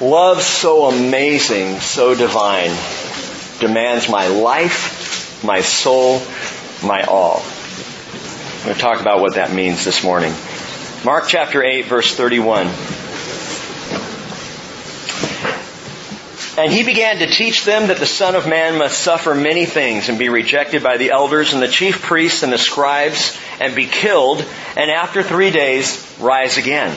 Love so amazing, so divine, demands my life, my soul, my all. I'm going to talk about what that means this morning. Mark chapter 8 verse 31. And he began to teach them that the Son of Man must suffer many things and be rejected by the elders and the chief priests and the scribes and be killed and after three days rise again.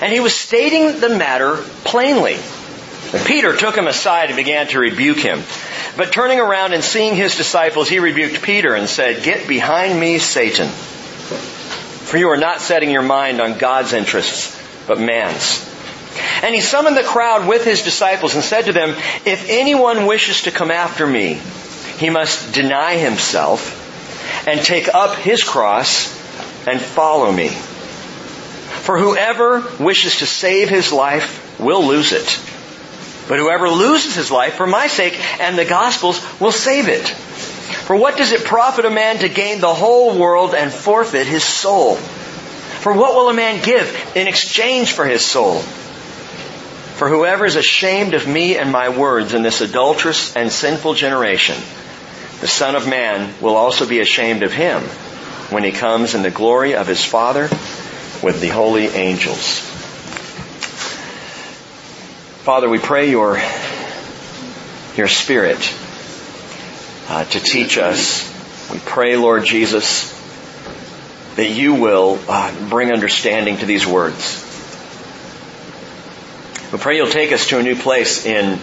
And he was stating the matter plainly. Peter took him aside and began to rebuke him. But turning around and seeing his disciples, he rebuked Peter and said, Get behind me, Satan. For you are not setting your mind on God's interests, but man's. And he summoned the crowd with his disciples and said to them, If anyone wishes to come after me, he must deny himself and take up his cross and follow me. For whoever wishes to save his life will lose it. But whoever loses his life for my sake and the gospel's will save it. For what does it profit a man to gain the whole world and forfeit his soul? For what will a man give in exchange for his soul? For whoever is ashamed of me and my words in this adulterous and sinful generation, the Son of Man will also be ashamed of him when he comes in the glory of his Father with the holy angels. Father, we pray your, your Spirit uh, to teach us. We pray, Lord Jesus, that you will uh, bring understanding to these words. We pray you'll take us to a new place in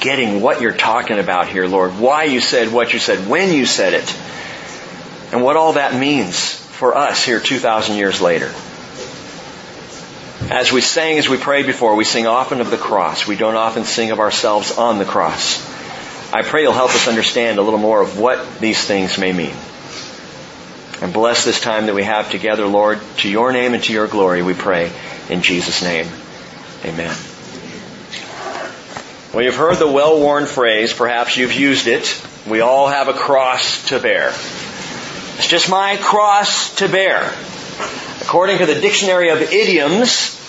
getting what you're talking about here, Lord. Why you said what you said, when you said it, and what all that means for us here 2,000 years later. As we sang, as we prayed before, we sing often of the cross. We don't often sing of ourselves on the cross. I pray you'll help us understand a little more of what these things may mean. And bless this time that we have together, Lord, to your name and to your glory, we pray in Jesus' name. Amen. Well, you've heard the well-worn phrase, perhaps you've used it, we all have a cross to bear. It's just my cross to bear. According to the Dictionary of Idioms,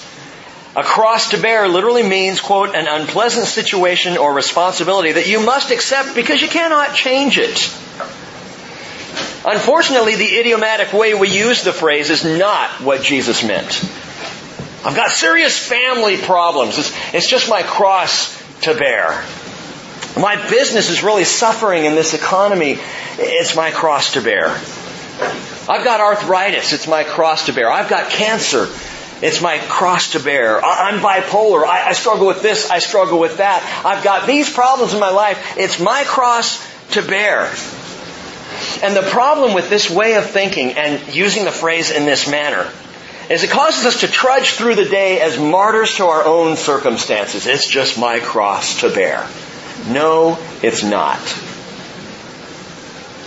a cross to bear literally means, quote, an unpleasant situation or responsibility that you must accept because you cannot change it. Unfortunately, the idiomatic way we use the phrase is not what Jesus meant. I've got serious family problems. It's, it's just my cross to bear. My business is really suffering in this economy. It's my cross to bear. I've got arthritis. It's my cross to bear. I've got cancer. It's my cross to bear. I'm bipolar. I, I struggle with this. I struggle with that. I've got these problems in my life. It's my cross to bear. And the problem with this way of thinking and using the phrase in this manner is it causes us to trudge through the day as martyrs to our own circumstances. It's just my cross to bear. No, it's not.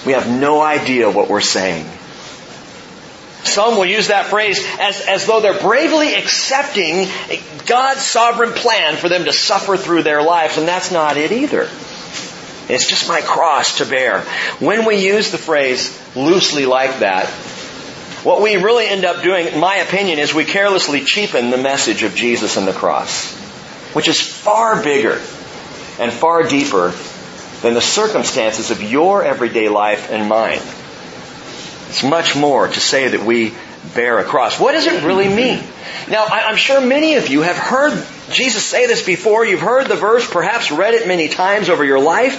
We have no idea what we're saying. Some will use that phrase as, as though they're bravely accepting God's sovereign plan for them to suffer through their lives, and that's not it either. It's just my cross to bear. When we use the phrase loosely like that, what we really end up doing, in my opinion, is we carelessly cheapen the message of Jesus and the cross, which is far bigger and far deeper than the circumstances of your everyday life and mine. It's much more to say that we bear a cross. What does it really mean? Now, I'm sure many of you have heard Jesus say this before. You've heard the verse, perhaps read it many times over your life.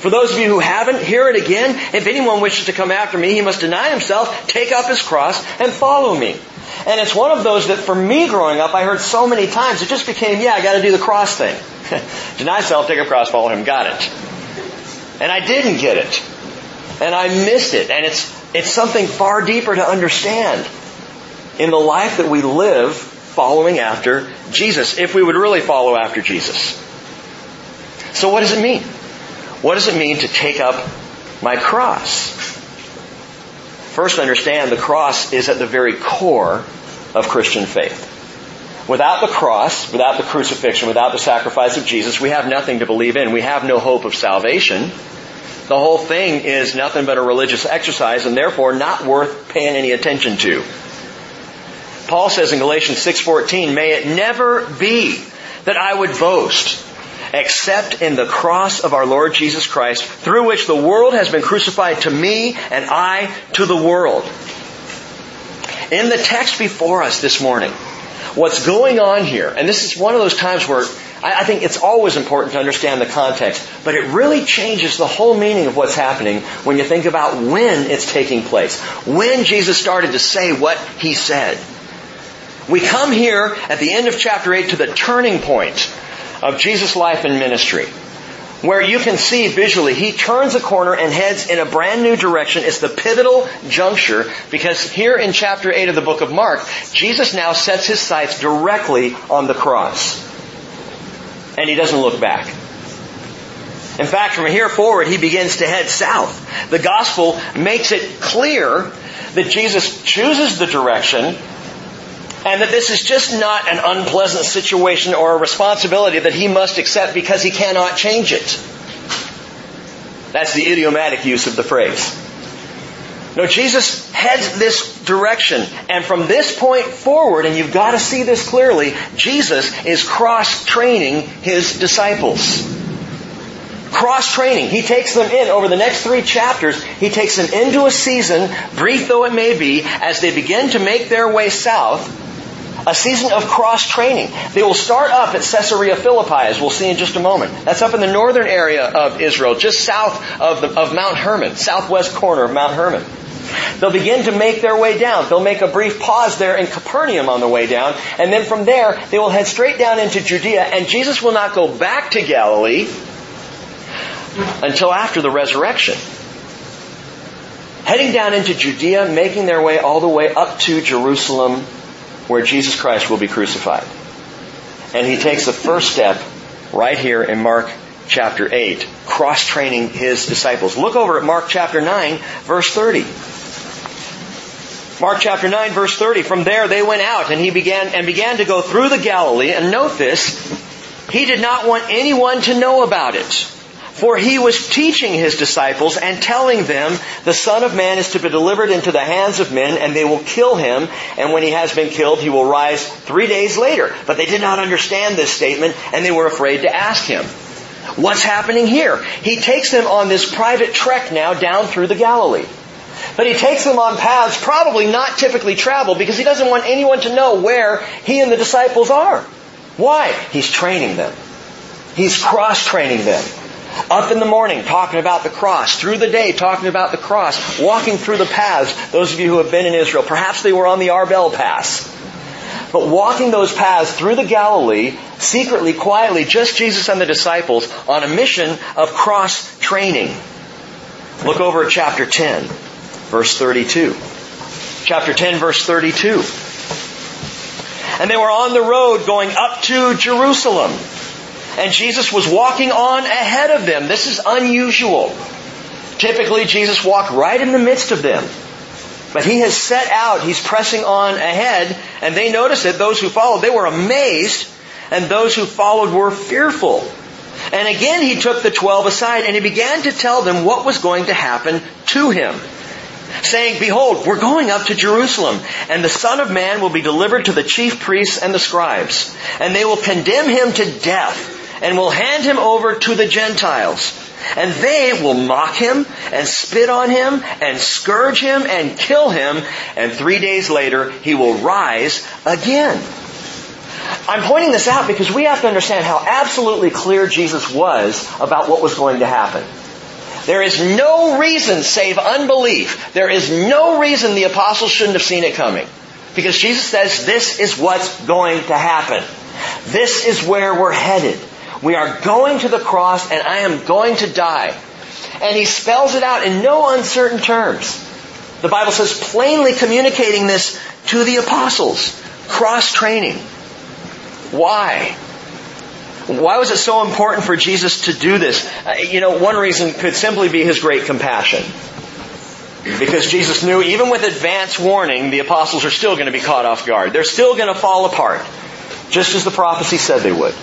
For those of you who haven't, hear it again. If anyone wishes to come after me, he must deny himself, take up his cross, and follow me. And it's one of those that for me growing up, I heard so many times, it just became, yeah, I gotta do the cross thing. deny self, take up cross, follow him, got it. And I didn't get it. And I missed it. And it's, it's something far deeper to understand in the life that we live following after Jesus, if we would really follow after Jesus. So what does it mean? What does it mean to take up my cross? First, understand the cross is at the very core of Christian faith. Without the cross, without the crucifixion, without the sacrifice of Jesus, we have nothing to believe in. We have no hope of salvation. The whole thing is nothing but a religious exercise and therefore not worth paying any attention to. Paul says in Galatians 6:14, "May it never be that I would boast except in the cross of our Lord Jesus Christ, through which the world has been crucified to me and I to the world. In the text before us this morning, what's going on here, and this is one of those times where I think it's always important to understand the context, but it really changes the whole meaning of what's happening when you think about when it's taking place. When Jesus started to say what he said. We come here at the end of chapter 8 to the turning point of Jesus' life and ministry. Where you can see visually, he turns a corner and heads in a brand new direction. It's the pivotal juncture because here in chapter 8 of the book of Mark, Jesus now sets his sights directly on the cross. And he doesn't look back. In fact, from here forward, he begins to head south. The gospel makes it clear that Jesus chooses the direction and that this is just not an unpleasant situation or a responsibility that he must accept because he cannot change it. That's the idiomatic use of the phrase. No, Jesus heads this direction. And from this point forward, and you've got to see this clearly, Jesus is cross-training his disciples. Cross-training. He takes them in over the next three chapters. He takes them into a season, brief though it may be, as they begin to make their way south a season of cross training. They will start up at Caesarea Philippi, as we'll see in just a moment. That's up in the northern area of Israel, just south of, the, of Mount Hermon, southwest corner of Mount Hermon. They'll begin to make their way down. They'll make a brief pause there in Capernaum on the way down, and then from there, they will head straight down into Judea, and Jesus will not go back to Galilee until after the resurrection. Heading down into Judea, making their way all the way up to Jerusalem where Jesus Christ will be crucified. And he takes the first step right here in Mark chapter 8, cross-training his disciples. Look over at Mark chapter 9, verse 30. Mark chapter 9 verse 30, from there they went out and he began, and began to go through the Galilee, and note this, he did not want anyone to know about it. For he was teaching his disciples and telling them, the Son of Man is to be delivered into the hands of men and they will kill him. And when he has been killed, he will rise three days later. But they did not understand this statement and they were afraid to ask him. What's happening here? He takes them on this private trek now down through the Galilee. But he takes them on paths probably not typically traveled because he doesn't want anyone to know where he and the disciples are. Why? He's training them. He's cross-training them. Up in the morning talking about the cross. Through the day talking about the cross. Walking through the paths. Those of you who have been in Israel, perhaps they were on the Arbel Pass. But walking those paths through the Galilee, secretly, quietly, just Jesus and the disciples on a mission of cross training. Look over at chapter 10, verse 32. Chapter 10, verse 32. And they were on the road going up to Jerusalem and Jesus was walking on ahead of them. This is unusual. Typically, Jesus walked right in the midst of them. But he has set out, he's pressing on ahead, and they noticed it, those who followed, they were amazed, and those who followed were fearful. And again he took the twelve aside, and he began to tell them what was going to happen to him saying, Behold, we're going up to Jerusalem, and the Son of Man will be delivered to the chief priests and the scribes, and they will condemn him to death and will hand him over to the Gentiles. And they will mock him and spit on him and scourge him and kill him. And three days later, he will rise again. I'm pointing this out because we have to understand how absolutely clear Jesus was about what was going to happen. There is no reason save unbelief. There is no reason the apostles shouldn't have seen it coming. Because Jesus says this is what's going to happen. This is where we're headed. We are going to the cross and I am going to die. And he spells it out in no uncertain terms. The Bible says plainly communicating this to the apostles. Cross training. Why? Why was it so important for Jesus to do this? Uh, you know, one reason could simply be his great compassion. Because Jesus knew even with advance warning, the apostles are still going to be caught off guard. They're still going to fall apart. Just as the prophecy said they would.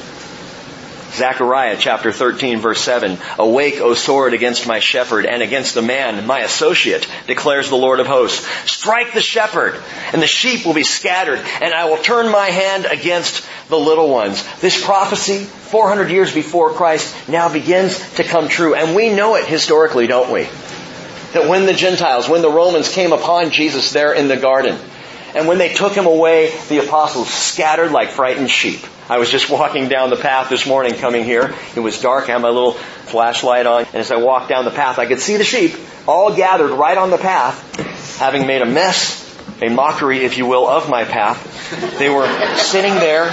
Zechariah chapter 13 verse 7. Awake, O sword, against my shepherd and against the man, my associate, declares the Lord of hosts. Strike the shepherd and the sheep will be scattered and I will turn my hand against the little ones. This prophecy, 400 years before Christ, now begins to come true. And we know it historically, don't we? That when the Gentiles, when the Romans came upon Jesus there in the garden, and when they took him away, the apostles scattered like frightened sheep. I was just walking down the path this morning coming here. It was dark. I had my little flashlight on. And as I walked down the path, I could see the sheep all gathered right on the path, having made a mess, a mockery, if you will, of my path. They were sitting there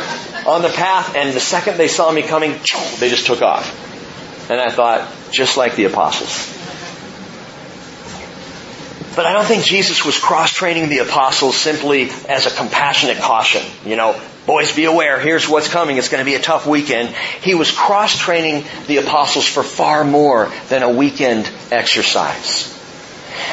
on the path, and the second they saw me coming, they just took off. And I thought, just like the apostles. But I don't think Jesus was cross-training the apostles simply as a compassionate caution. You know, boys be aware, here's what's coming, it's going to be a tough weekend. He was cross-training the apostles for far more than a weekend exercise.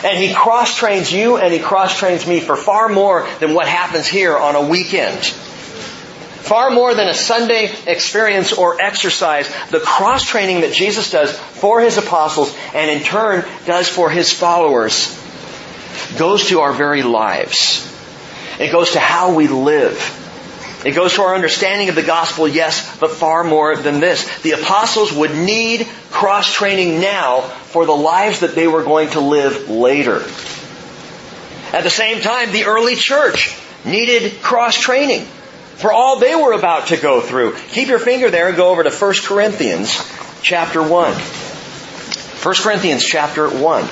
And he cross-trains you and he cross-trains me for far more than what happens here on a weekend. Far more than a Sunday experience or exercise, the cross-training that Jesus does for his apostles and in turn does for his followers goes to our very lives. It goes to how we live. It goes to our understanding of the gospel, yes, but far more than this. The apostles would need cross training now for the lives that they were going to live later. At the same time, the early church needed cross training for all they were about to go through. Keep your finger there and go over to 1 Corinthians chapter 1. 1 Corinthians chapter 1.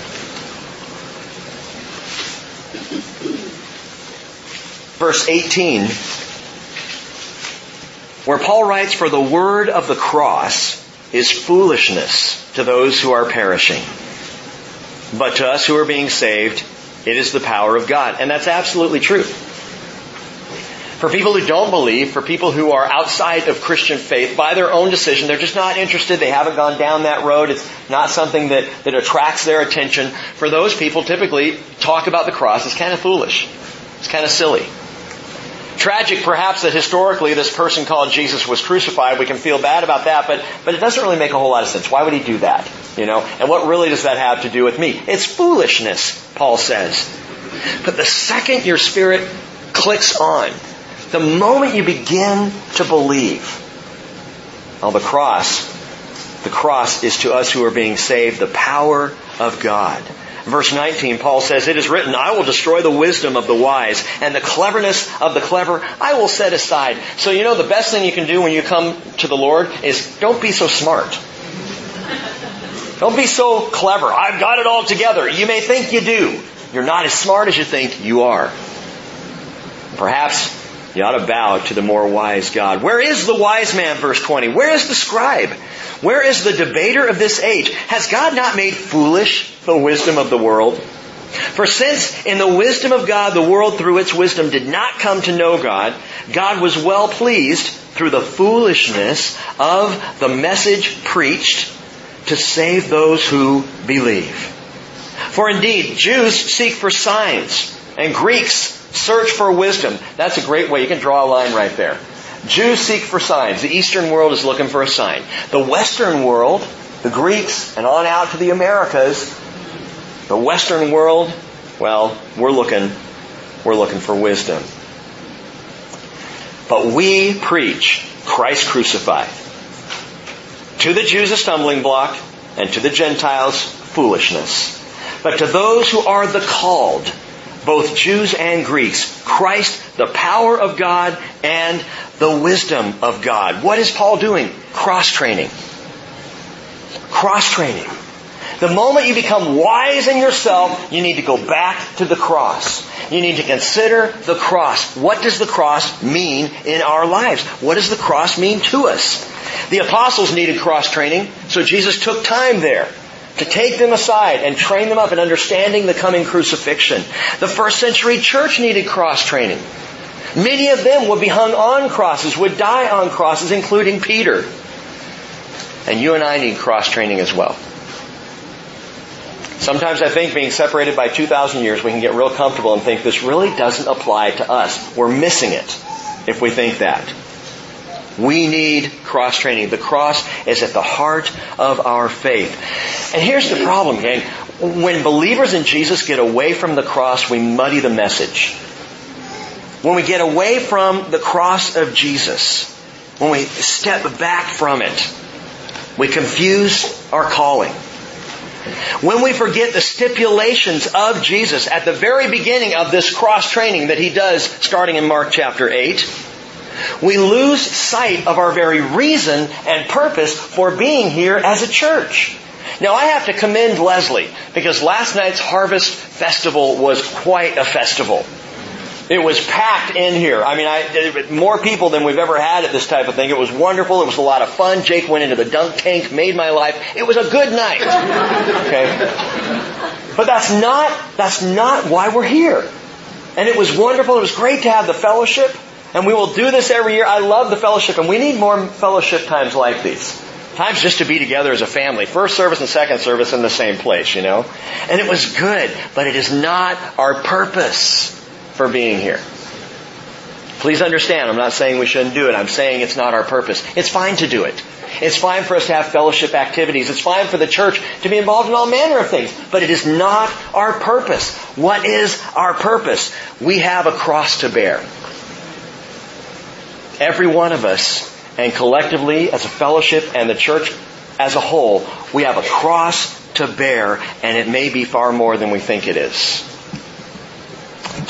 Verse 18, where Paul writes, For the word of the cross is foolishness to those who are perishing. But to us who are being saved, it is the power of God. And that's absolutely true. For people who don't believe, for people who are outside of Christian faith, by their own decision, they're just not interested, they haven't gone down that road, it's not something that, that attracts their attention. For those people, typically, talk about the cross is kind of foolish. It's kind of silly. Tragic perhaps that historically this person called Jesus was crucified. We can feel bad about that, but, but it doesn't really make a whole lot of sense. Why would he do that? You know? And what really does that have to do with me? It's foolishness, Paul says. But the second your spirit clicks on, the moment you begin to believe, on the cross, the cross is to us who are being saved the power of God. Verse 19, Paul says, It is written, I will destroy the wisdom of the wise, and the cleverness of the clever I will set aside. So you know the best thing you can do when you come to the Lord is don't be so smart. Don't be so clever. I've got it all together. You may think you do. You're not as smart as you think you are. Perhaps you ought to bow to the more wise God. Where is the wise man, verse 20? Where is the scribe? Where is the debater of this age? Has God not made foolish the wisdom of the world? For since in the wisdom of God the world through its wisdom did not come to know God, God was well pleased through the foolishness of the message preached to save those who believe. For indeed, Jews seek for signs and Greeks Search for wisdom. That's a great way. You can draw a line right there. Jews seek for signs. The Eastern world is looking for a sign. The Western world, the Greeks, and on out to the Americas, the Western world, well, we're looking, we're looking for wisdom. But we preach Christ crucified. To the Jews a stumbling block, and to the Gentiles foolishness. But to those who are the called, both Jews and Greeks, Christ, the power of God and the wisdom of God. What is Paul doing? Cross training. Cross training. The moment you become wise in yourself, you need to go back to the cross. You need to consider the cross. What does the cross mean in our lives? What does the cross mean to us? The apostles needed cross training, so Jesus took time there to take them aside and train them up in understanding the coming crucifixion. The first century church needed cross training. Many of them would be hung on crosses, would die on crosses, including Peter. And you and I need cross training as well. Sometimes I think being separated by 2,000 years, we can get real comfortable and think this really doesn't apply to us. We're missing it if we think that. We need cross training. The cross is at the heart of our faith. And here's the problem, gang. When believers in Jesus get away from the cross, we muddy the message. When we get away from the cross of Jesus, when we step back from it, we confuse our calling. When we forget the stipulations of Jesus at the very beginning of this cross training that he does starting in Mark chapter 8, we lose sight of our very reason and purpose for being here as a church. Now I have to commend Leslie because last night's Harvest Festival was quite a festival. It was packed in here. I mean, I, more people than we've ever had at this type of thing. It was wonderful. It was a lot of fun. Jake went into the dunk tank, made my life. It was a good night. Okay? But that's not, that's not why we're here. And it was wonderful. It was great to have the fellowship. And we will do this every year. I love the fellowship and we need more fellowship times like these. Times just to be together as a family. First service and second service in the same place, you know? And it was good, but it is not our purpose for being here. Please understand, I'm not saying we shouldn't do it. I'm saying it's not our purpose. It's fine to do it. It's fine for us to have fellowship activities. It's fine for the church to be involved in all manner of things. But it is not our purpose. What is our purpose? We have a cross to bear. Every one of us, and collectively as a fellowship and the church as a whole, we have a cross to bear, and it may be far more than we think it is.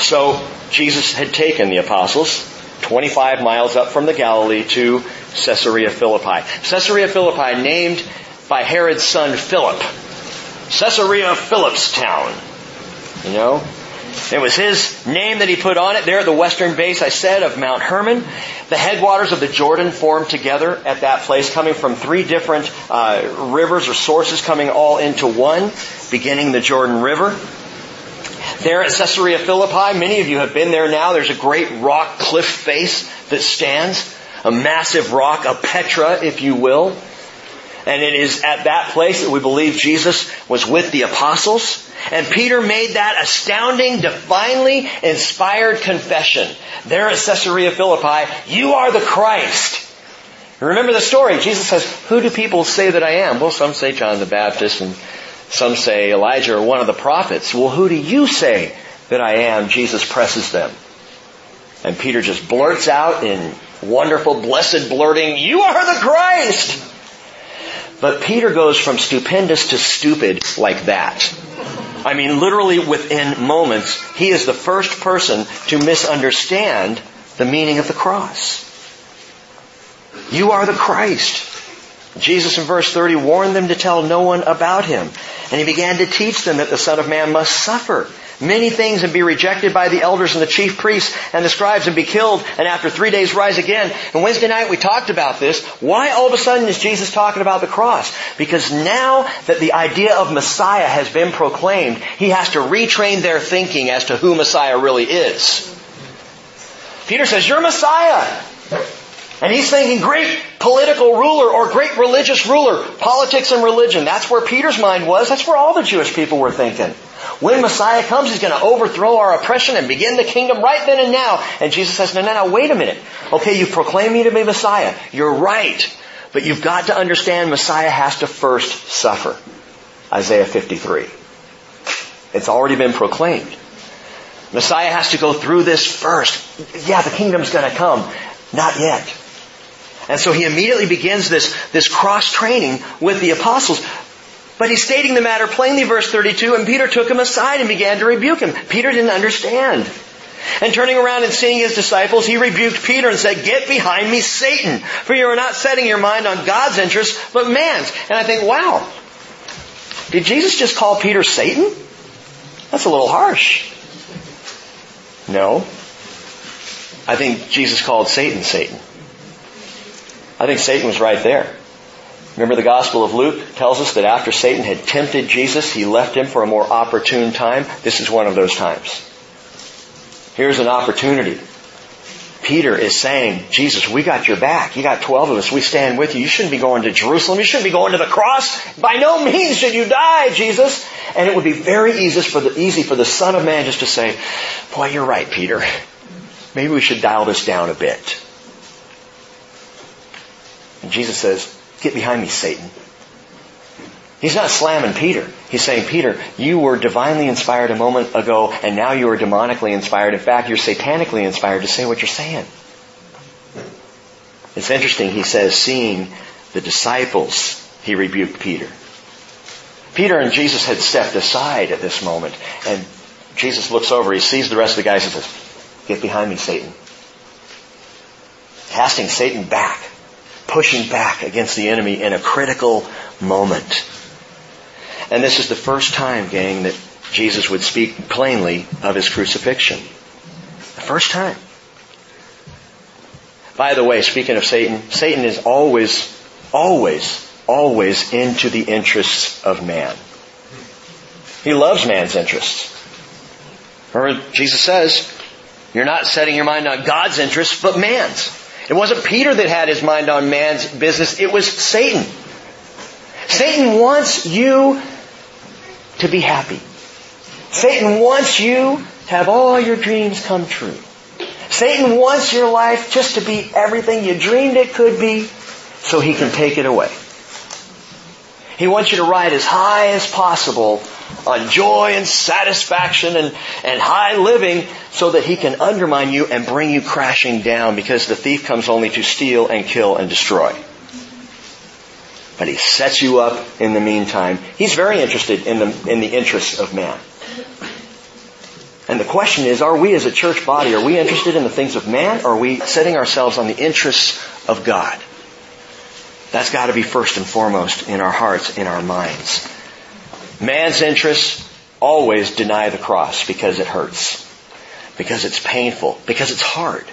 So Jesus had taken the apostles 25 miles up from the Galilee to Caesarea Philippi. Caesarea Philippi named by Herod's son Philip. Caesarea Philip's town. You know? It was his name that he put on it there at the western base, I said, of Mount Hermon. The headwaters of the Jordan formed together at that place, coming from three different uh, rivers or sources coming all into one, beginning the Jordan River. There at Caesarea Philippi, many of you have been there now. There's a great rock cliff face that stands. A massive rock, a Petra, if you will. And it is at that place that we believe Jesus was with the apostles. And Peter made that astounding, divinely inspired confession. There at Caesarea Philippi, you are the Christ. Remember the story. Jesus says, who do people say that I am? Well, some say John the Baptist and some say Elijah or one of the prophets. Well, who do you say that I am? Jesus presses them. And Peter just blurts out in wonderful, blessed blurting, you are the Christ! But Peter goes from stupendous to stupid like that. I mean, literally within moments, he is the first person to misunderstand the meaning of the cross. You are the Christ. Jesus in verse 30 warned them to tell no one about him. And he began to teach them that the Son of Man must suffer many things and be rejected by the elders and the chief priests and the scribes and be killed and after three days rise again. And Wednesday night we talked about this. Why all of a sudden is Jesus talking about the cross? Because now that the idea of Messiah has been proclaimed, he has to retrain their thinking as to who Messiah really is. Peter says, you're Messiah. And he's thinking great political ruler or great religious ruler, politics and religion. That's where Peter's mind was. That's where all the Jewish people were thinking. When Messiah comes, he's going to overthrow our oppression and begin the kingdom right then and now. And Jesus says, no, no, no, wait a minute. Okay, you proclaim me to be Messiah. You're right. But you've got to understand Messiah has to first suffer. Isaiah 53. It's already been proclaimed. Messiah has to go through this first. Yeah, the kingdom's going to come. Not yet. And so he immediately begins this, this cross training with the apostles. But he's stating the matter plainly, verse 32, and Peter took him aside and began to rebuke him. Peter didn't understand. And turning around and seeing his disciples, he rebuked Peter and said, Get behind me, Satan, for you are not setting your mind on God's interests, but man's. And I think, wow, did Jesus just call Peter Satan? That's a little harsh. No. I think Jesus called Satan Satan. I think Satan was right there. Remember the Gospel of Luke tells us that after Satan had tempted Jesus, he left him for a more opportune time. This is one of those times. Here's an opportunity. Peter is saying, Jesus, we got your back. You got 12 of us. We stand with you. You shouldn't be going to Jerusalem. You shouldn't be going to the cross. By no means should you die, Jesus. And it would be very easy for the, easy for the Son of Man just to say, boy, you're right, Peter. Maybe we should dial this down a bit. And Jesus says, get behind me, Satan. He's not slamming Peter. He's saying, Peter, you were divinely inspired a moment ago, and now you are demonically inspired. In fact, you're satanically inspired to say what you're saying. It's interesting, he says, seeing the disciples, he rebuked Peter. Peter and Jesus had stepped aside at this moment, and Jesus looks over, he sees the rest of the guys and says, Get behind me, Satan. Casting Satan back, pushing back against the enemy in a critical moment. And this is the first time, gang, that Jesus would speak plainly of his crucifixion. The first time. By the way, speaking of Satan, Satan is always, always, always into the interests of man. He loves man's interests. Remember, Jesus says, you're not setting your mind on God's interests, but man's. It wasn't Peter that had his mind on man's business, it was Satan. Satan wants you to be happy. Satan wants you to have all your dreams come true. Satan wants your life just to be everything you dreamed it could be so he can take it away. He wants you to ride as high as possible on joy and satisfaction and, and high living so that he can undermine you and bring you crashing down because the thief comes only to steal and kill and destroy but he sets you up in the meantime. He's very interested in the, in the interests of man. And the question is, are we as a church body, are we interested in the things of man, or are we setting ourselves on the interests of God? That's got to be first and foremost in our hearts, in our minds. Man's interests always deny the cross because it hurts, because it's painful, because it's hard.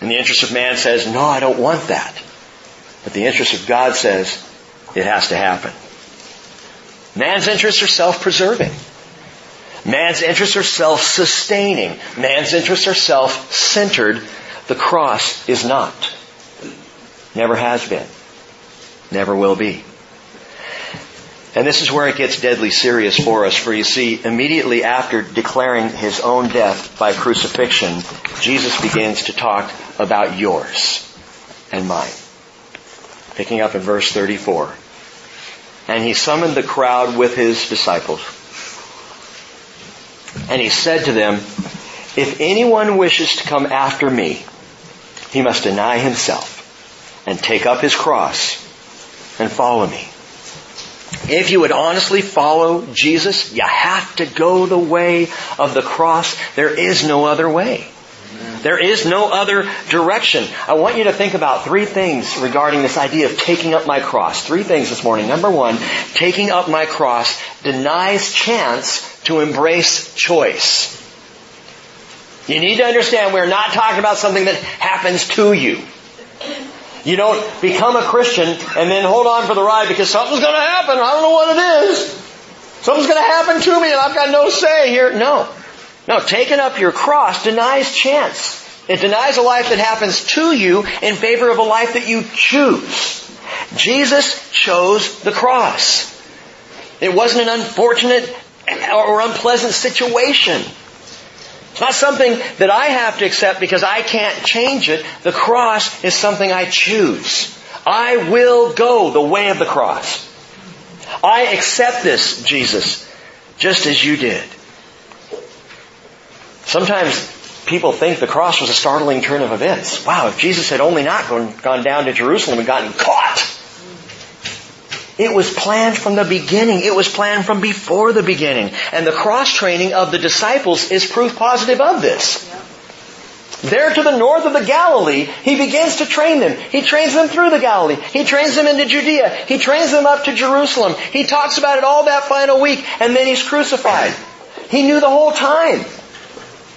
And the interest of man says, no, I don't want that. But the interest of God says, it has to happen. Man's interests are self-preserving. Man's interests are self-sustaining. Man's interests are self-centered. The cross is not. Never has been. Never will be. And this is where it gets deadly serious for us, for you see, immediately after declaring his own death by crucifixion, Jesus begins to talk about yours and mine. Picking up in verse 34 and he summoned the crowd with his disciples. And he said to them, if anyone wishes to come after me, he must deny himself and take up his cross and follow me. If you would honestly follow Jesus, you have to go the way of the cross. There is no other way. There is no other direction. I want you to think about three things regarding this idea of taking up my cross. Three things this morning. Number one, taking up my cross denies chance to embrace choice. You need to understand we're not talking about something that happens to you. You don't become a Christian and then hold on for the ride because something's going to happen. I don't know what it is. Something's going to happen to me and I've got no say here. No. No, taking up your cross denies chance. It denies a life that happens to you in favor of a life that you choose. Jesus chose the cross. It wasn't an unfortunate or unpleasant situation. Not something that I have to accept because I can't change it. The cross is something I choose. I will go the way of the cross. I accept this, Jesus, just as you did. Sometimes people think the cross was a startling turn of events. Wow, if Jesus had only not gone, gone down to Jerusalem and gotten caught. It was planned from the beginning. It was planned from before the beginning. And the cross training of the disciples is proof positive of this. There to the north of the Galilee, he begins to train them. He trains them through the Galilee. He trains them into Judea. He trains them up to Jerusalem. He talks about it all that final week, and then he's crucified. He knew the whole time.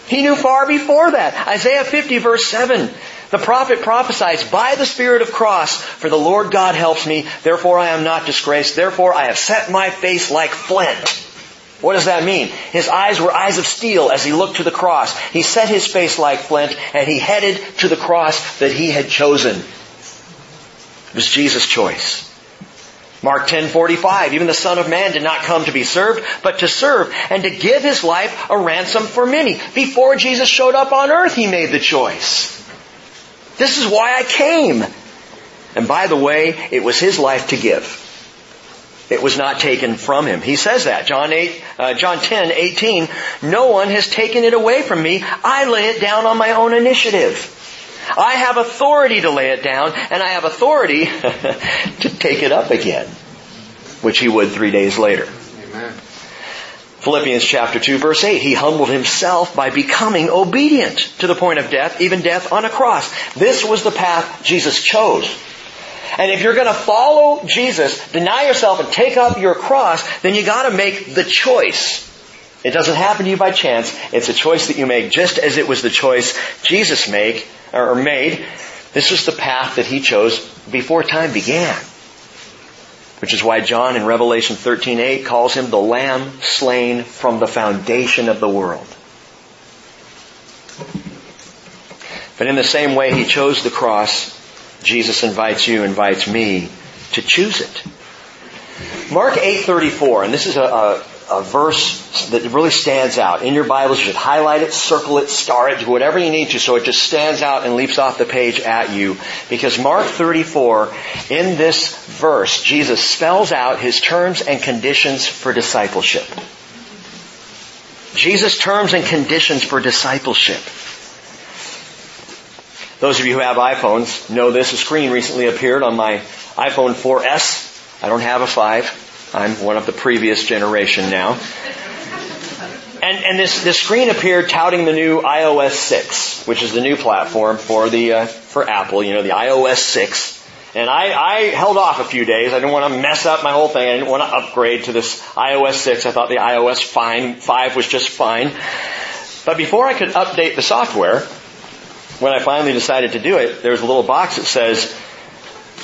He knew far before that. Isaiah 50 verse 7. The prophet prophesies, by the Spirit of cross, for the Lord God helps me, therefore I am not disgraced, therefore I have set my face like flint. What does that mean? His eyes were eyes of steel as he looked to the cross. He set his face like flint and he headed to the cross that he had chosen. It was Jesus' choice. Mark 10:45 Even the son of man did not come to be served but to serve and to give his life a ransom for many. Before Jesus showed up on earth he made the choice. This is why I came. And by the way, it was his life to give. It was not taken from him. He says that. John 8, uh, John 10, 18. No one has taken it away from me. I lay it down on my own initiative. I have authority to lay it down, and I have authority to take it up again, which he would three days later. Amen. Philippians chapter 2 verse 8, he humbled himself by becoming obedient to the point of death, even death on a cross. This was the path Jesus chose. And if you're going to follow Jesus, deny yourself and take up your cross, then you got to make the choice. It doesn't happen to you by chance. It's a choice that you make just as it was the choice Jesus made or made. This was the path that he chose before time began. Which is why John in Revelation 13:8 calls him the lamb slain from the foundation of the world. But in the same way he chose the cross, Jesus invites you, invites me to choose it. Mark 8:34, and this is a, a, a, verse that really stands out. In your Bibles, you should highlight it, circle it, star it, do whatever you need to so it just stands out and leaps off the page at you. Because Mark 34, in this verse, Jesus spells out his terms and conditions for discipleship. Jesus' terms and conditions for discipleship. Those of you who have iPhones know this. A screen recently appeared on my iPhone 4S. I don't have a 5. I'm one of the previous generation now. And, and this, this screen appeared touting the new iOS 6, which is the new platform for the, uh, for Apple, you know, the iOS 6. And I, I held off a few days. I didn't want to mess up my whole thing. I didn't want to upgrade to this iOS 6. I thought the iOS fine, 5 was just fine. But before I could update the software, when I finally decided to do it, there's a little box that says,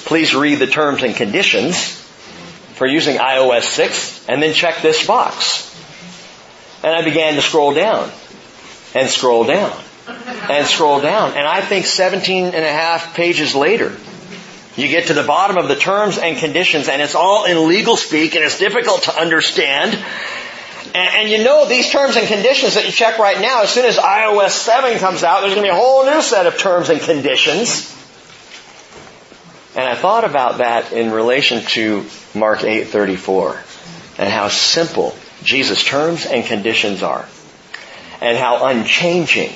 please read the terms and conditions for using iOS 6 and then check this box. And I began to scroll down and scroll down and scroll down. And I think 17 and a half pages later, you get to the bottom of the terms and conditions and it's all in legal speak and it's difficult to understand. And, and, you know these terms and conditions that you check right now, as soon as iOS 7 comes out, there's going to be a whole new set of terms and conditions. And I thought about that in relation to Mark 8:34 and how simple Jesus' terms and conditions are. And how unchanging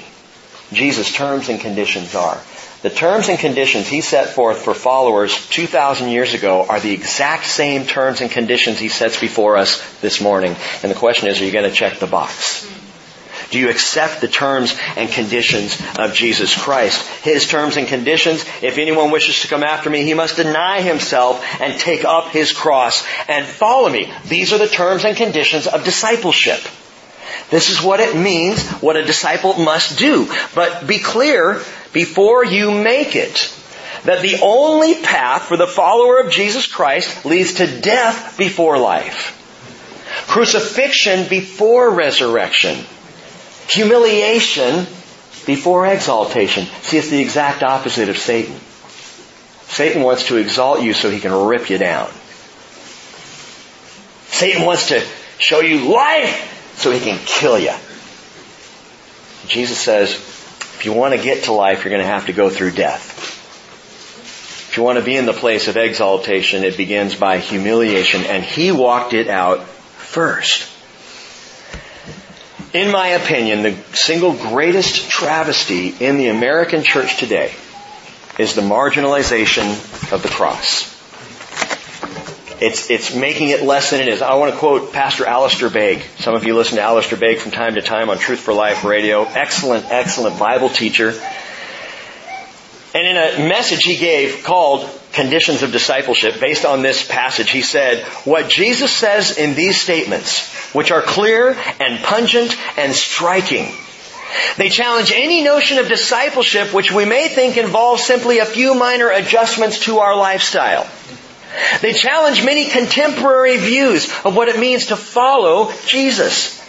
Jesus' terms and conditions are. The terms and conditions he set forth for followers 2,000 years ago are the exact same terms and conditions he sets before us this morning. And the question is, are you going to check the box? Do you accept the terms and conditions of Jesus Christ? His terms and conditions, if anyone wishes to come after me, he must deny himself and take up his cross and follow me. These are the terms and conditions of discipleship. This is what it means, what a disciple must do. But be clear, before you make it that the only path for the follower of Jesus Christ leads to death before life. Crucifixion before resurrection. Humiliation before exaltation. See, it's the exact opposite of Satan. Satan wants to exalt you so he can rip you down. Satan wants to show you life so he can kill you. Jesus says, if you want to get to life, you're going to have to go through death. If you want to be in the place of exaltation, it begins by humiliation, and he walked it out first. In my opinion, the single greatest travesty in the American church today is the marginalization of the cross. It's, it's making it less than it is. I want to quote Pastor Alistair Begg. Some of you listen to Alistair Begg from time to time on Truth for Life radio. Excellent, excellent Bible teacher. And in a message he gave called Conditions of Discipleship, based on this passage, he said, what Jesus says in these statements, which are clear and pungent and striking, they challenge any notion of discipleship which we may think involves simply a few minor adjustments to our lifestyle. They challenge many contemporary views of what it means to follow Jesus.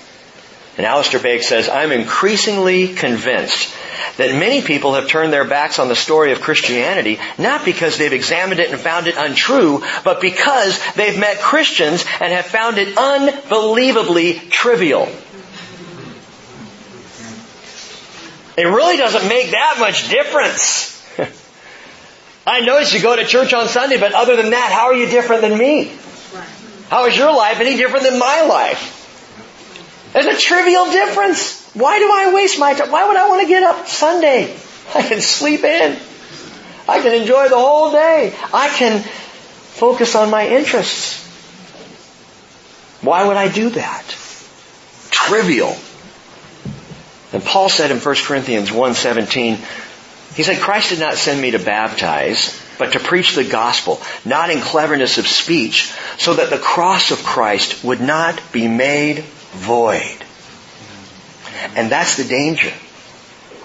And Alistair Begg says, I'm increasingly convinced that many people have turned their backs on the story of Christianity, not because they've examined it and found it untrue, but because they've met Christians and have found it unbelievably trivial. It really doesn't make that much difference. I notice you go to church on Sunday, but other than that, how are you different than me? How is your life any different than my life? There's a trivial difference. Why do I waste my time? Why would I want to get up Sunday? I can sleep in. I can enjoy the whole day. I can focus on my interests. Why would I do that? Trivial. And Paul said in 1 Corinthians 1.17, he said, Christ did not send me to baptize, but to preach the gospel, not in cleverness of speech, so that the cross of Christ would not be made void. And that's the danger.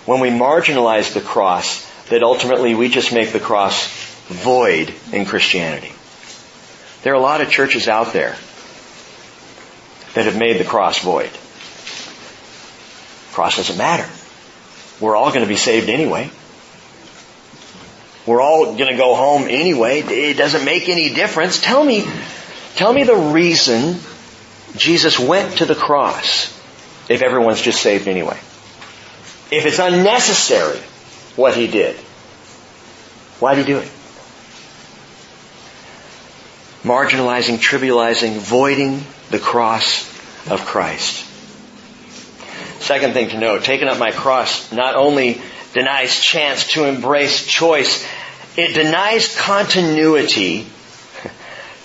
When we marginalize the cross, that ultimately we just make the cross void in Christianity. There are a lot of churches out there that have made the cross void. Cross doesn't matter. We're all going to be saved anyway. We're all going to go home anyway. It doesn't make any difference. Tell me, tell me the reason Jesus went to the cross if everyone's just saved anyway. If it's unnecessary what he did, why did he do it? Marginalizing, trivializing, voiding the cross of Christ. Second thing to note, taking up my cross not only denies chance to embrace choice, it denies continuity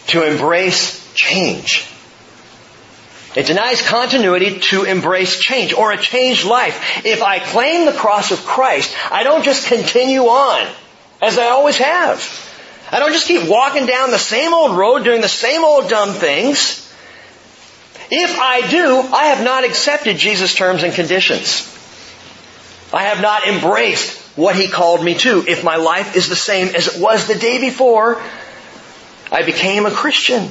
to embrace change. It denies continuity to embrace change or a changed life. If I claim the cross of Christ, I don't just continue on as I always have. I don't just keep walking down the same old road doing the same old dumb things. If I do, I have not accepted Jesus' terms and conditions. I have not embraced what He called me to. If my life is the same as it was the day before, I became a Christian.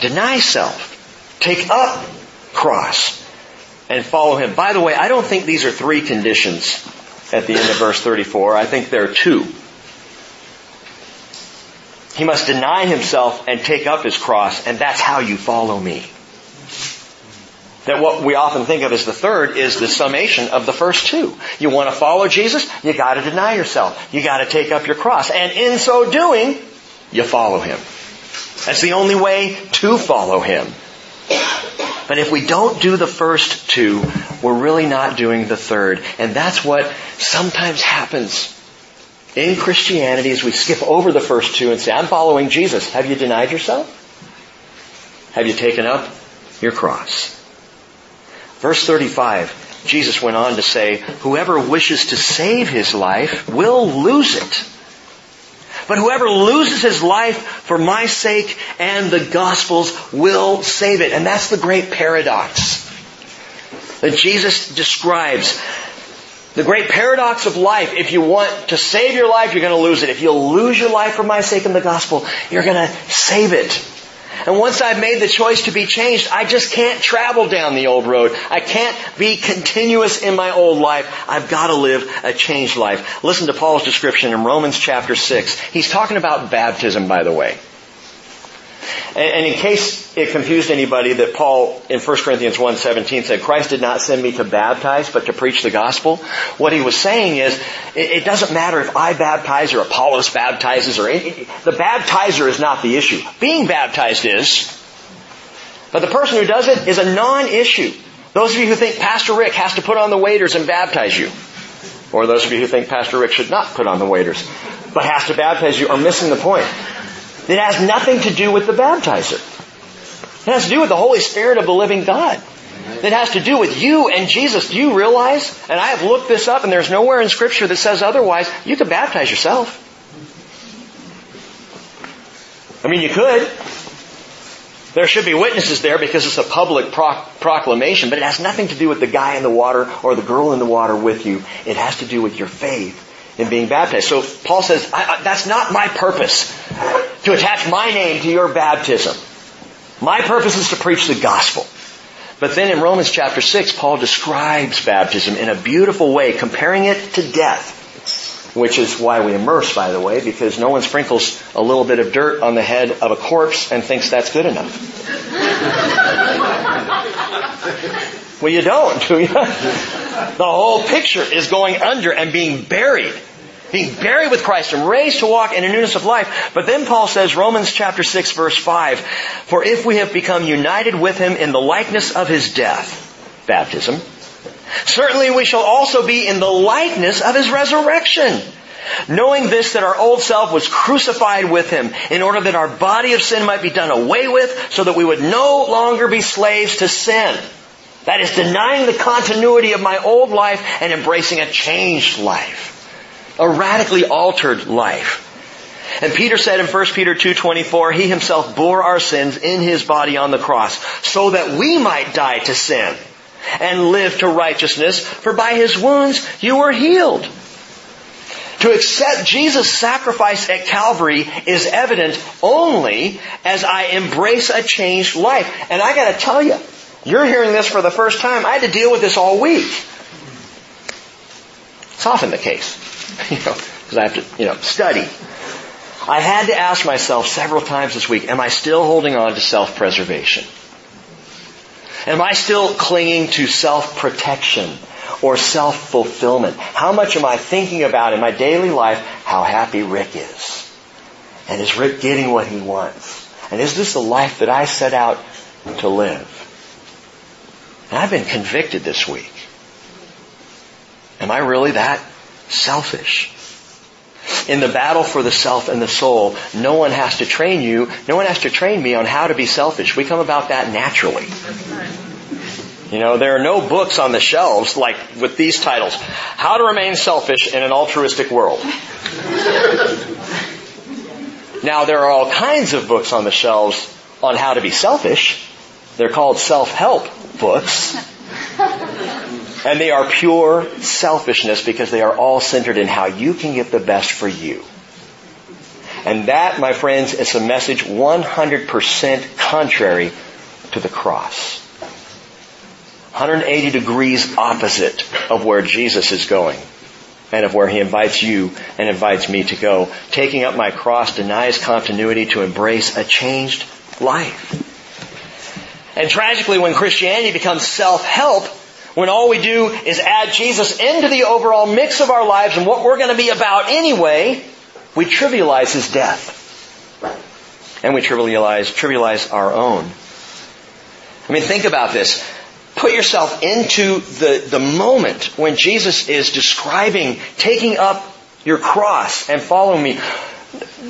Deny self. Take up cross and follow him. By the way, I don't think these are three conditions at the end of verse 34. I think there are two. He must deny himself and take up his cross, and that's how you follow me. That what we often think of as the third is the summation of the first two. You want to follow Jesus? You gotta deny yourself. You gotta take up your cross. And in so doing, you follow him. That's the only way to follow Him. But if we don't do the first two, we're really not doing the third. And that's what sometimes happens in Christianity is we skip over the first two and say, I'm following Jesus. Have you denied yourself? Have you taken up your cross? Verse 35, Jesus went on to say, whoever wishes to save his life will lose it. But whoever loses his life for my sake and the gospel's will save it. And that's the great paradox that Jesus describes. The great paradox of life, if you want to save your life, you're going to lose it. If you'll lose your life for my sake and the gospel, you're going to save it. And once I've made the choice to be changed, I just can't travel down the old road. I can't be continuous in my old life. I've got to live a changed life. Listen to Paul's description in Romans chapter 6. He's talking about baptism, by the way. And, in case it confused anybody that Paul in 1 Corinthians 1.17 said, Christ did not send me to baptize, but to preach the gospel. What he was saying is, it, doesn't matter if I baptize or Apollos baptizes or the baptizer is not the issue. Being baptized is. But the person who does it is a non-issue. Those of you who think Pastor Rick has to put on the waders and baptize you, or those of you who think Pastor Rick should not put on the waders, but has to baptize you, are missing the point. It has nothing to do with the baptizer. It has to do with the Holy Spirit of the living God. It has to do with you and Jesus. Do you realize? And I have looked this up and there's nowhere in scripture that says otherwise. You can baptize yourself. I mean, you could. There should be witnesses there because it's a public proclamation, but it has nothing to do with the guy in the water or the girl in the water with you. It has to do with your faith in being baptized. So Paul says, I, I, that's not my purpose to attach my name to your baptism. My purpose is to preach the gospel. But then in Romans chapter 6, Paul describes baptism in a beautiful way, comparing it to death. Which is why we immerse, by the way, because no one sprinkles a little bit of dirt on the head of a corpse and thinks that's good enough. well, you don't, do you? The whole picture is going under and being buried being buried with Christ and raised to walk in a newness of life. But then Paul says, Romans chapter 6 verse 5, For if we have become united with him in the likeness of his death, baptism, certainly we shall also be in the likeness of his resurrection. Knowing this that our old self was crucified with him in order that our body of sin might be done away with so that we would no longer be slaves to sin. That is denying the continuity of my old life and embracing a changed life a radically altered life. And Peter said in 1 Peter 2.24, He himself bore our sins in His body on the cross, so that we might die to sin and live to righteousness, for by His wounds you were healed. To accept Jesus' sacrifice at Calvary is evident only as I embrace a changed life. And I gotta tell you, you're hearing this for the first time. I had to deal with this all week. It's often the case. you know, because I have to, you know, study. I had to ask myself several times this week, am I still holding on to self-preservation? Am I still clinging to self-protection or self-fulfillment? How much am I thinking about in my daily life how happy Rick is? And is Rick getting what he wants? And is this the life that I set out to live? And I've been convicted this week. Am I really that selfish. In the battle for the self and the soul, no one has to train you, no one has to train me on how to be selfish. We come about that naturally. You know, there are no books on the shelves like with these titles. How to remain selfish in an altruistic world. now there are all kinds of books on the shelves on how to be selfish. They're called self-help books. And they are pure selfishness because they are all centered in how you can get the best for you. And that, my friends, is a message 100% contrary to the cross. 180 degrees opposite of where Jesus is going and of where he invites you and invites me to go. Taking up my cross denies continuity to embrace a changed life. And tragically, when Christianity becomes self-help, when all we do is add Jesus into the overall mix of our lives and what we're going to be about anyway, we trivialize his death. And we trivialize, trivialize our own. I mean, think about this. Put yourself into the, the moment when Jesus is describing taking up your cross and following me.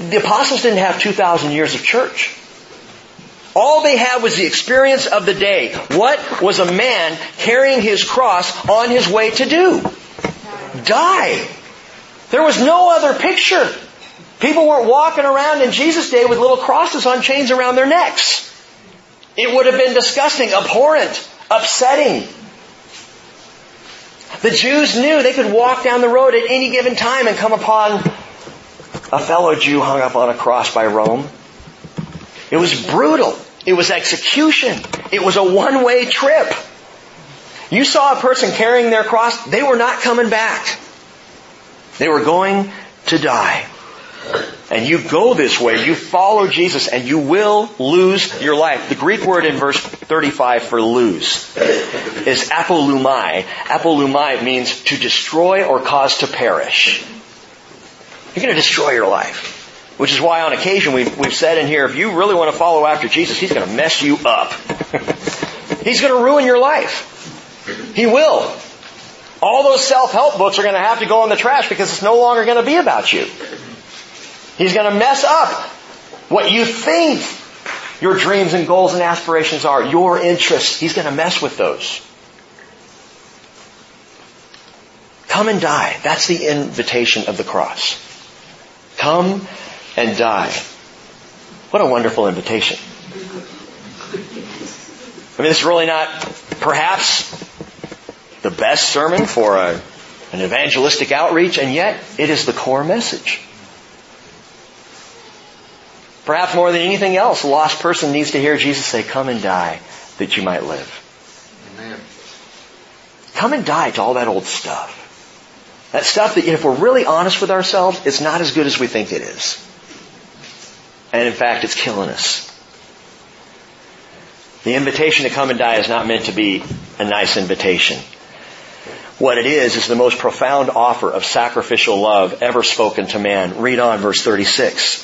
The apostles didn't have 2,000 years of church. All they had was the experience of the day. What was a man carrying his cross on his way to do? Die. There was no other picture. People weren't walking around in Jesus' day with little crosses on chains around their necks. It would have been disgusting, abhorrent, upsetting. The Jews knew they could walk down the road at any given time and come upon a fellow Jew hung up on a cross by Rome. It was brutal. It was execution. It was a one-way trip. You saw a person carrying their cross, they were not coming back. They were going to die. And you go this way, you follow Jesus, and you will lose your life. The Greek word in verse 35 for lose is apolumai. Apolumai means to destroy or cause to perish. You're going to destroy your life. Which is why on occasion we've, we've said in here, if you really want to follow after Jesus, He's going to mess you up. He's going to ruin your life. He will. All those self-help books are going to have to go in the trash because it's no longer going to be about you. He's going to mess up what you think your dreams and goals and aspirations are, your interests. He's going to mess with those. Come and die. That's the invitation of the cross. Come and die. What a wonderful invitation. I mean, this is really not perhaps the best sermon for a, an evangelistic outreach, and yet it is the core message. Perhaps more than anything else, a lost person needs to hear Jesus say, come and die that you might live. Amen. Come and die to all that old stuff. That stuff that, if we're really honest with ourselves, it's not as good as we think it is. And in fact, it's killing us. The invitation to come and die is not meant to be a nice invitation. what it is is the most profound offer of sacrificial love ever spoken to man. Read on verse 36.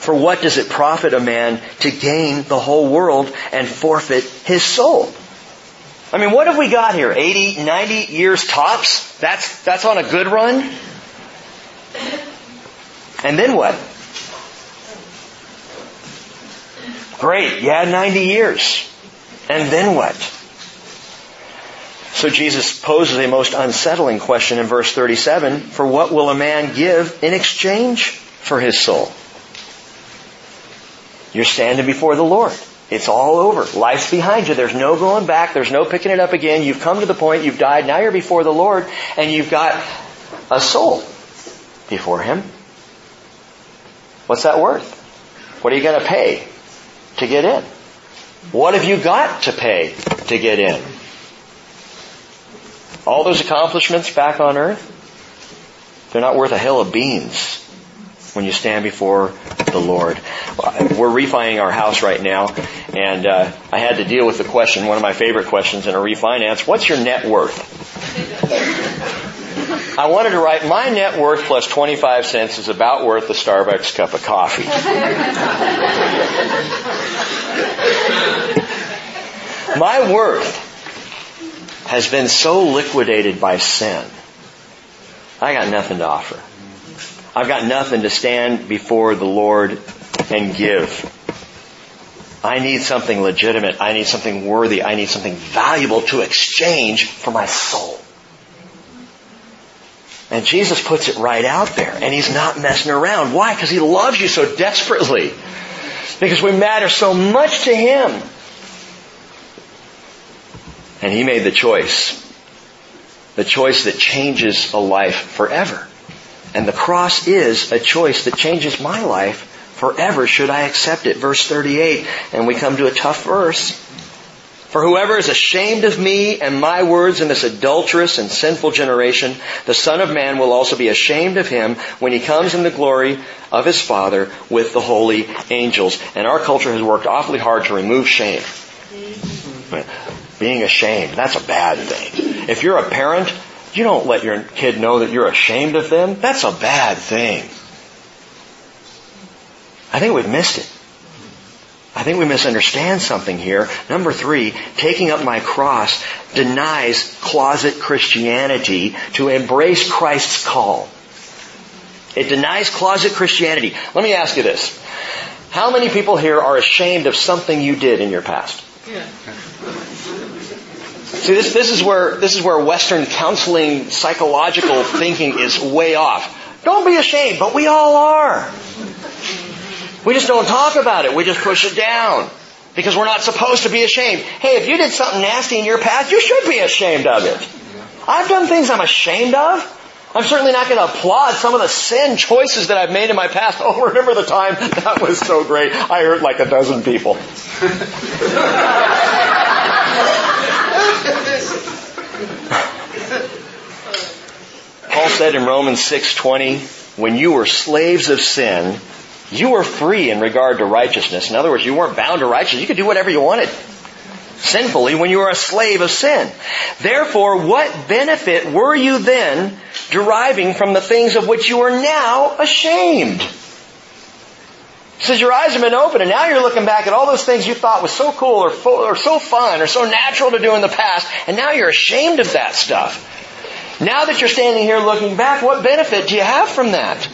For what does it profit a man to gain the whole world and forfeit his soul? I mean, what have we got here? 80, 90 years tops? That's, that's on a good run? And then what? Great, Yeah, 90 years. And then what? So Jesus poses a most unsettling question in verse 37. For what will a man give in exchange for his soul? You're standing before the Lord. It's all over. Life's behind you. There's no going back. There's no picking it up again. You've come to the point. You've died. Now you're before the Lord and you've got a soul before Him. What's that worth? What are you going to pay to get in? What have you got to pay to get in? All those accomplishments back on earth, they're not worth a hill of beans when you stand before the Lord. We're refining our house right now, and uh, I had to deal with the question, one of my favorite questions in a refinance, what's your net worth? I wanted to write, my net worth plus 25 cents is about worth a Starbucks cup of coffee. my worth has been so liquidated by sin. I got nothing to offer. I've got nothing to stand before the Lord and give. I need something legitimate. I need something worthy. I need something valuable to exchange for my soul. And Jesus puts it right out there. And He's not messing around. Why? Because He loves you so desperately. Because we matter so much to Him. And he made the choice. The choice that changes a life forever. And the cross is a choice that changes my life forever should I accept it. Verse 38, and we come to a tough verse. For whoever is ashamed of me and my words in this adulterous and sinful generation, the Son of Man will also be ashamed of him when he comes in the glory of his Father with the holy angels. And our culture has worked awfully hard to remove shame being ashamed. That's a bad thing. If you're a parent, you don't let your kid know that you're ashamed of them. That's a bad thing. I think we've missed it. I think we misunderstand something here. Number three, taking up my cross denies closet Christianity to embrace Christ's call. It denies closet Christianity. Let me ask you this. How many people here are ashamed of something you did in your past? Yeah. See, this, this is where, this is where Western counseling psychological thinking is way off. Don't be ashamed, but we all are. We just don't talk about it. We just push it down. Because we're not supposed to be ashamed. Hey, if you did something nasty in your past, you should be ashamed of it. I've done things I'm ashamed of. I'm certainly not going to applaud some of the sin choices that I've made in my past. Oh, remember the time? That was so great. I hurt like a dozen people. Paul said in Romans 6:20, when you were slaves of sin, you were free in regard to righteousness. In other words, you weren't bound to righteousness. You could do whatever you wanted sinfully when you were a slave of sin. Therefore, what benefit were you then deriving from the things of which you are now ashamed? says your eyes have been open and now you're looking back at all those things you thought was so cool or, or so fun or so natural to do in the past and now you're ashamed of that stuff. Now that you're standing here looking back, what benefit do you have from that?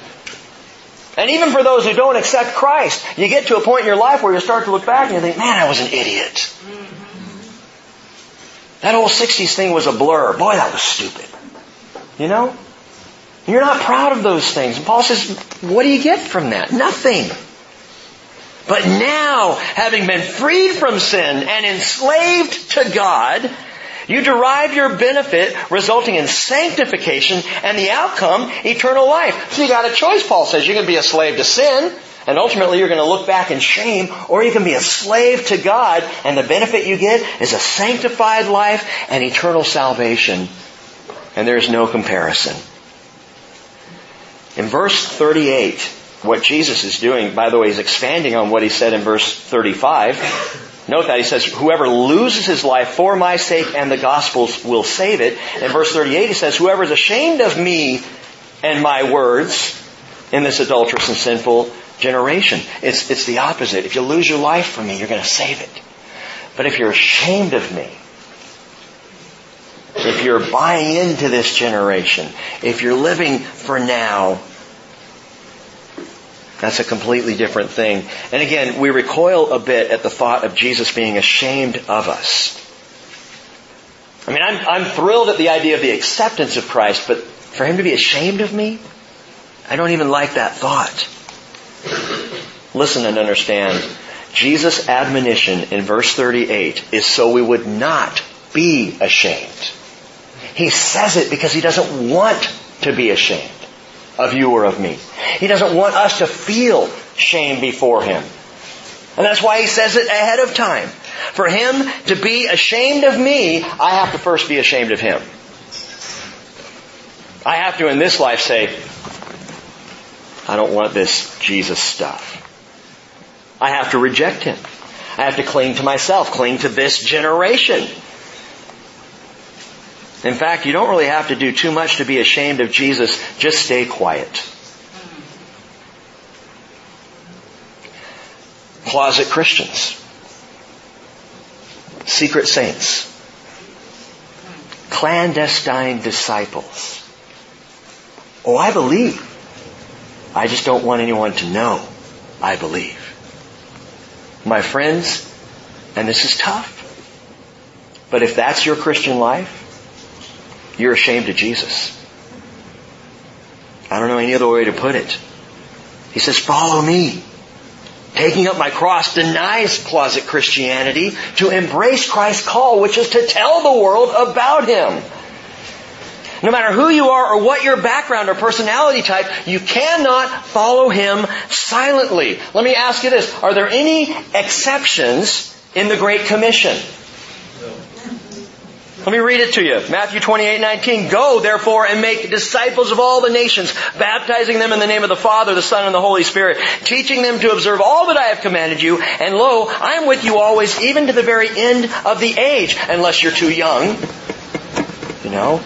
And even for those who don't accept Christ, you get to a point in your life where you start to look back and you think, man, I was an idiot. That old 60s thing was a blur. Boy, that was stupid. You know? You're not proud of those things. And Paul says, what do you get from that? Nothing. But now, having been freed from sin and enslaved to God, you derive your benefit resulting in sanctification and the outcome, eternal life. So you got a choice, Paul says. You can be a slave to sin, and ultimately you're going to look back in shame, or you can be a slave to God, and the benefit you get is a sanctified life and eternal salvation. And there's no comparison. In verse 38, what Jesus is doing, by the way, is expanding on what he said in verse 35. Note that he says, whoever loses his life for my sake and the gospel's will save it. In verse 38 he says, whoever is ashamed of me and my words in this adulterous and sinful generation. It's, it's the opposite. If you lose your life for me, you're going to save it. But if you're ashamed of me, if you're buying into this generation, if you're living for now, that's a completely different thing. And again, we recoil a bit at the thought of Jesus being ashamed of us. I mean, I'm, I'm thrilled at the idea of the acceptance of Christ, but for Him to be ashamed of me? I don't even like that thought. Listen and understand. Jesus' admonition in verse 38 is so we would not be ashamed. He says it because He doesn't want to be ashamed of you or of me. He doesn't want us to feel shame before Him. And that's why He says it ahead of time. For Him to be ashamed of me, I have to first be ashamed of Him. I have to in this life say, I don't want this Jesus stuff. I have to reject Him. I have to cling to myself, cling to this generation. In fact, you don't really have to do too much to be ashamed of Jesus. Just stay quiet. Closet Christians. Secret saints. Clandestine disciples. Oh, I believe. I just don't want anyone to know I believe. My friends, and this is tough, but if that's your Christian life, you're ashamed of Jesus. I don't know any other way to put it. He says, follow me. Taking up my cross denies closet Christianity to embrace Christ's call, which is to tell the world about Him. No matter who you are or what your background or personality type, you cannot follow Him silently. Let me ask you this. Are there any exceptions in the Great Commission? Let me read it to you. Matthew 28, 19. Go, therefore, and make disciples of all the nations, baptizing them in the name of the Father, the Son, and the Holy Spirit, teaching them to observe all that I have commanded you, and lo, I am with you always, even to the very end of the age, unless you're too young. You know?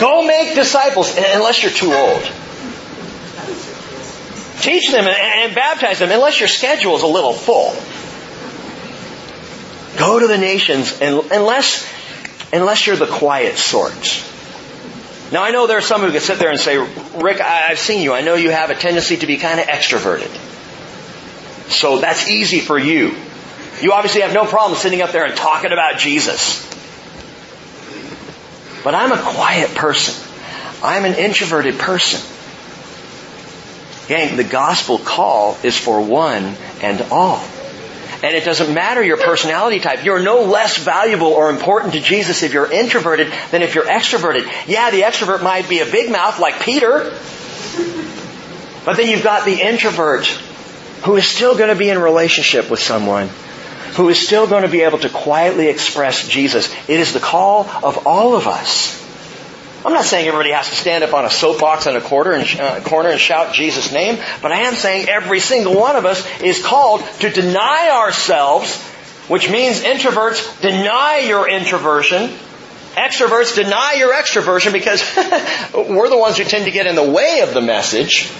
Go make disciples, unless you're too old. Teach them and baptize them, unless your schedule is a little full. Go to the nations unless, unless you're the quiet sort. Now I know there are some who can sit there and say, Rick, I've seen you. I know you have a tendency to be kind of extroverted. So that's easy for you. You obviously have no problem sitting up there and talking about Jesus. But I'm a quiet person. I'm an introverted person. Gang, the gospel call is for one and all. And it doesn't matter your personality type. You're no less valuable or important to Jesus if you're introverted than if you're extroverted. Yeah, the extrovert might be a big mouth like Peter. But then you've got the introvert who is still going to be in relationship with someone who is still going to be able to quietly express Jesus. It is the call of all of us. I'm not saying everybody has to stand up on a soapbox in a corner and, uh, corner and shout Jesus' name, but I am saying every single one of us is called to deny ourselves, which means introverts deny your introversion. Extroverts deny your extroversion because we're the ones who tend to get in the way of the message.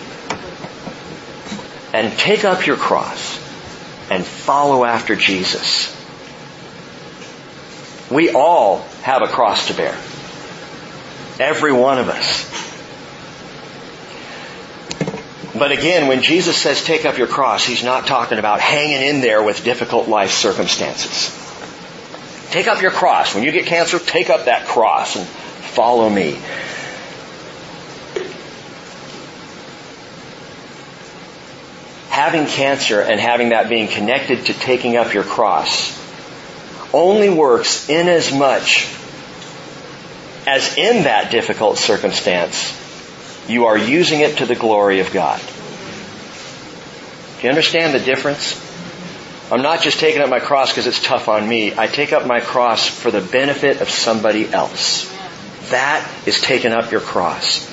And take up your cross and follow after Jesus. We all have a cross to bear. Every one of us. But again, when Jesus says take up your cross, He's not talking about hanging in there with difficult life circumstances. Take up your cross. When you get cancer, take up that cross and follow me. Having cancer and having that being connected to taking up your cross only works in as much as in that difficult circumstance, you are using it to the glory of God. Do you understand the difference? I'm not just taking up my cross because it's tough on me. I take up my cross for the benefit of somebody else. That is taking up your cross.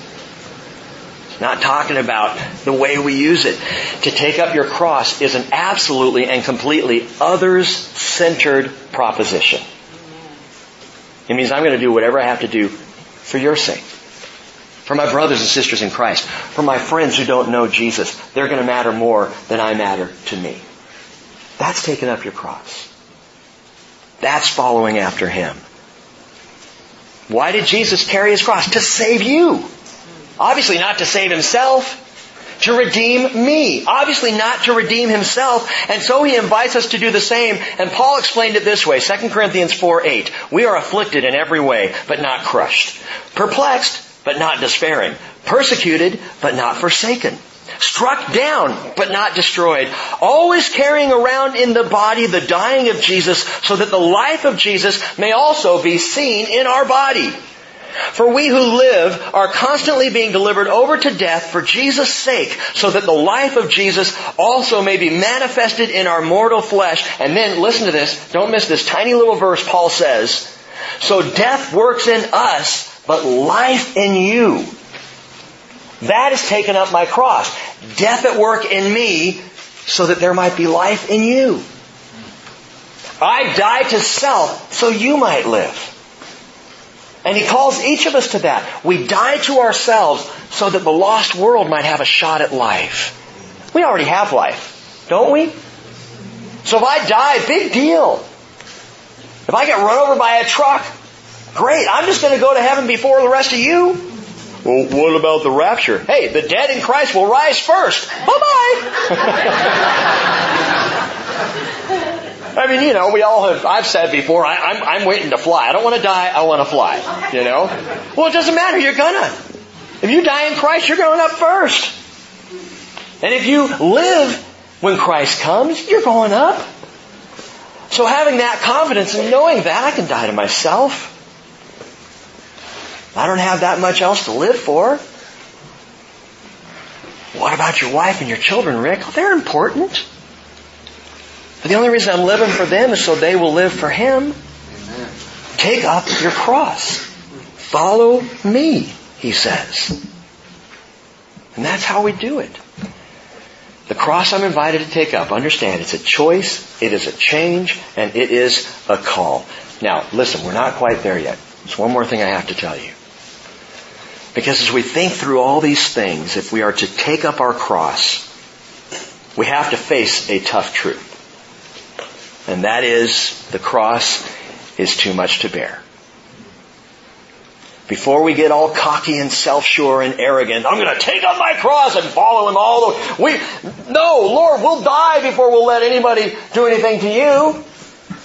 Not talking about the way we use it. To take up your cross is an absolutely and completely others-centered proposition. It means I'm going to do whatever I have to do for your sake. For my brothers and sisters in Christ. For my friends who don't know Jesus. They're going to matter more than I matter to me. That's taking up your cross. That's following after Him. Why did Jesus carry His cross? To save you. Obviously not to save Himself. To redeem me. Obviously not to redeem Himself. And so He invites us to do the same. And Paul explained it this way. 2 Corinthians 4, 8. We are afflicted in every way, but not crushed. Perplexed, but not despairing. Persecuted, but not forsaken struck down, but not destroyed, always carrying around in the body the dying of Jesus so that the life of Jesus may also be seen in our body. For we who live are constantly being delivered over to death for Jesus' sake, so that the life of Jesus also may be manifested in our mortal flesh. And then, listen to this, don't miss this tiny little verse Paul says, so death works in us, but life in you. That has taken up my cross. Death at work in me so that there might be life in you. I die to self so you might live. And he calls each of us to that. We die to ourselves so that the lost world might have a shot at life. We already have life, don't we? So if I die, big deal. If I get run over by a truck, great. I'm just going to go to heaven before the rest of you. Well, what about the rapture? Hey, the dead in Christ will rise first. Bye bye. I mean, you know, we all have, I've said before, I, am I'm, I'm waiting to fly. I don't want to die, I want to fly. You know? Well, it doesn't matter, you're gonna. If you die in Christ, you're going up first. And if you live when Christ comes, you're going up. So having that confidence and knowing that, I can die to myself. I don't have that much else to live for. What about your wife and your children, Rick? they're important. The only reason I'm living for them is so they will live for Him. Amen. Take up your cross. Follow me, He says. And that's how we do it. The cross I'm invited to take up, understand, it's a choice, it is a change, and it is a call. Now, listen, we're not quite there yet. There's one more thing I have to tell you. Because as we think through all these things, if we are to take up our cross, we have to face a tough truth. And that is, the cross is too much to bear. Before we get all cocky and self-sure and arrogant, I'm going to take up my cross and follow him all the way. We, no, Lord, we'll die before we'll let anybody do anything to you.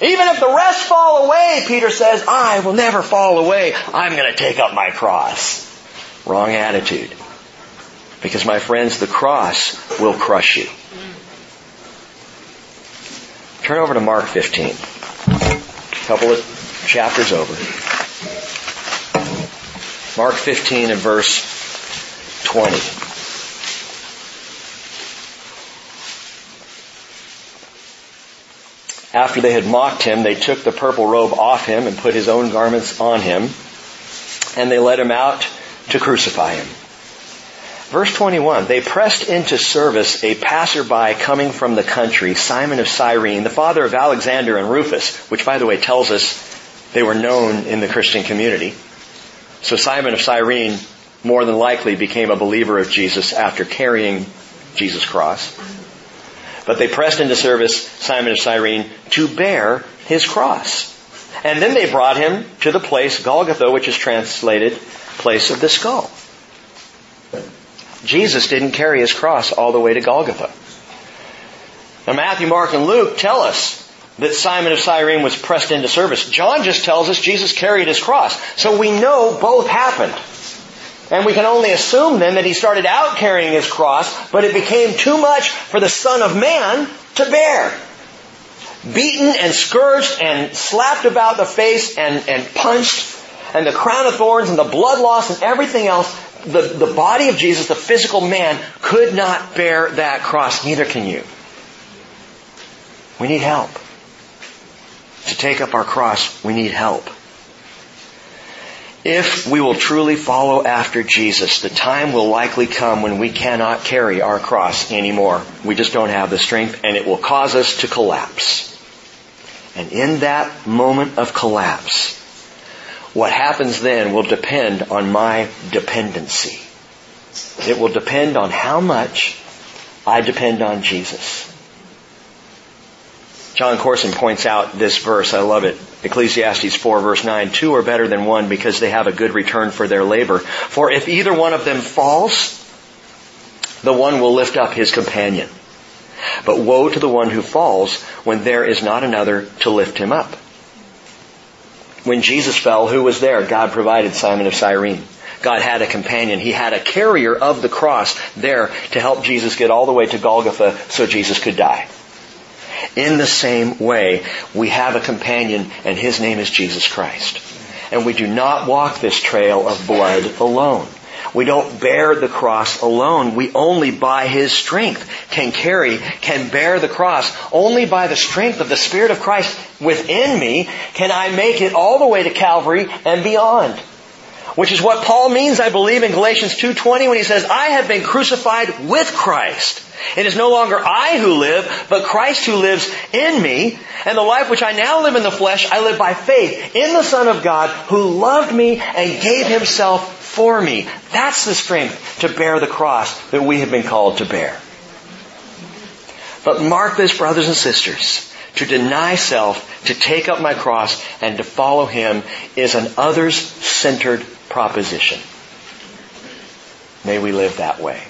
Even if the rest fall away, Peter says, I will never fall away. I'm going to take up my cross. Wrong attitude. Because my friends, the cross will crush you. Turn over to Mark 15. A couple of chapters over. Mark 15 and verse 20. After they had mocked him, they took the purple robe off him and put his own garments on him, and they led him out to crucify him. Verse 21, they pressed into service a passerby coming from the country, Simon of Cyrene, the father of Alexander and Rufus, which by the way tells us they were known in the Christian community. So Simon of Cyrene more than likely became a believer of Jesus after carrying Jesus' cross. But they pressed into service Simon of Cyrene to bear his cross. And then they brought him to the place Golgotha, which is translated place of the skull. Jesus didn't carry his cross all the way to Golgotha. Now Matthew, Mark, and Luke tell us that Simon of Cyrene was pressed into service. John just tells us Jesus carried his cross. So we know both happened. And we can only assume then that he started out carrying his cross, but it became too much for the Son of Man to bear. Beaten and scourged and slapped about the face and, and punched and the crown of thorns and the blood loss and everything else, the, the body of Jesus, the physical man, could not bear that cross. Neither can you. We need help. To take up our cross, we need help. If we will truly follow after Jesus, the time will likely come when we cannot carry our cross anymore. We just don't have the strength and it will cause us to collapse. And in that moment of collapse, what happens then will depend on my dependency. It will depend on how much I depend on Jesus. Jon Courson points out this verse. I love it. Ecclesiastes 4 verse 9. Two are better than one because they have a good return for their labor. For if either one of them falls, the one will lift up his companion. But woe to the one who falls when there is not another to lift him up. When Jesus fell, who was there? God provided Simon of Cyrene. God had a companion. He had a carrier of the cross there to help Jesus get all the way to Golgotha so Jesus could die. In the same way, we have a companion and his name is Jesus Christ. And we do not walk this trail of blood alone. We don't bear the cross alone. We only by His strength can carry, can bear the cross. Only by the strength of the Spirit of Christ within me can I make it all the way to Calvary and beyond. Which is what Paul means, I believe, in Galatians 2.20 when he says, I have been crucified with Christ. It is no longer I who live, but Christ who lives in me. And the life which I now live in the flesh, I live by faith in the Son of God who loved me and gave himself for me. That's the strength to bear the cross that we have been called to bear. But mark this, brothers and sisters. To deny self, to take up my cross, and to follow Him is an others-centered proposition. May we live that way.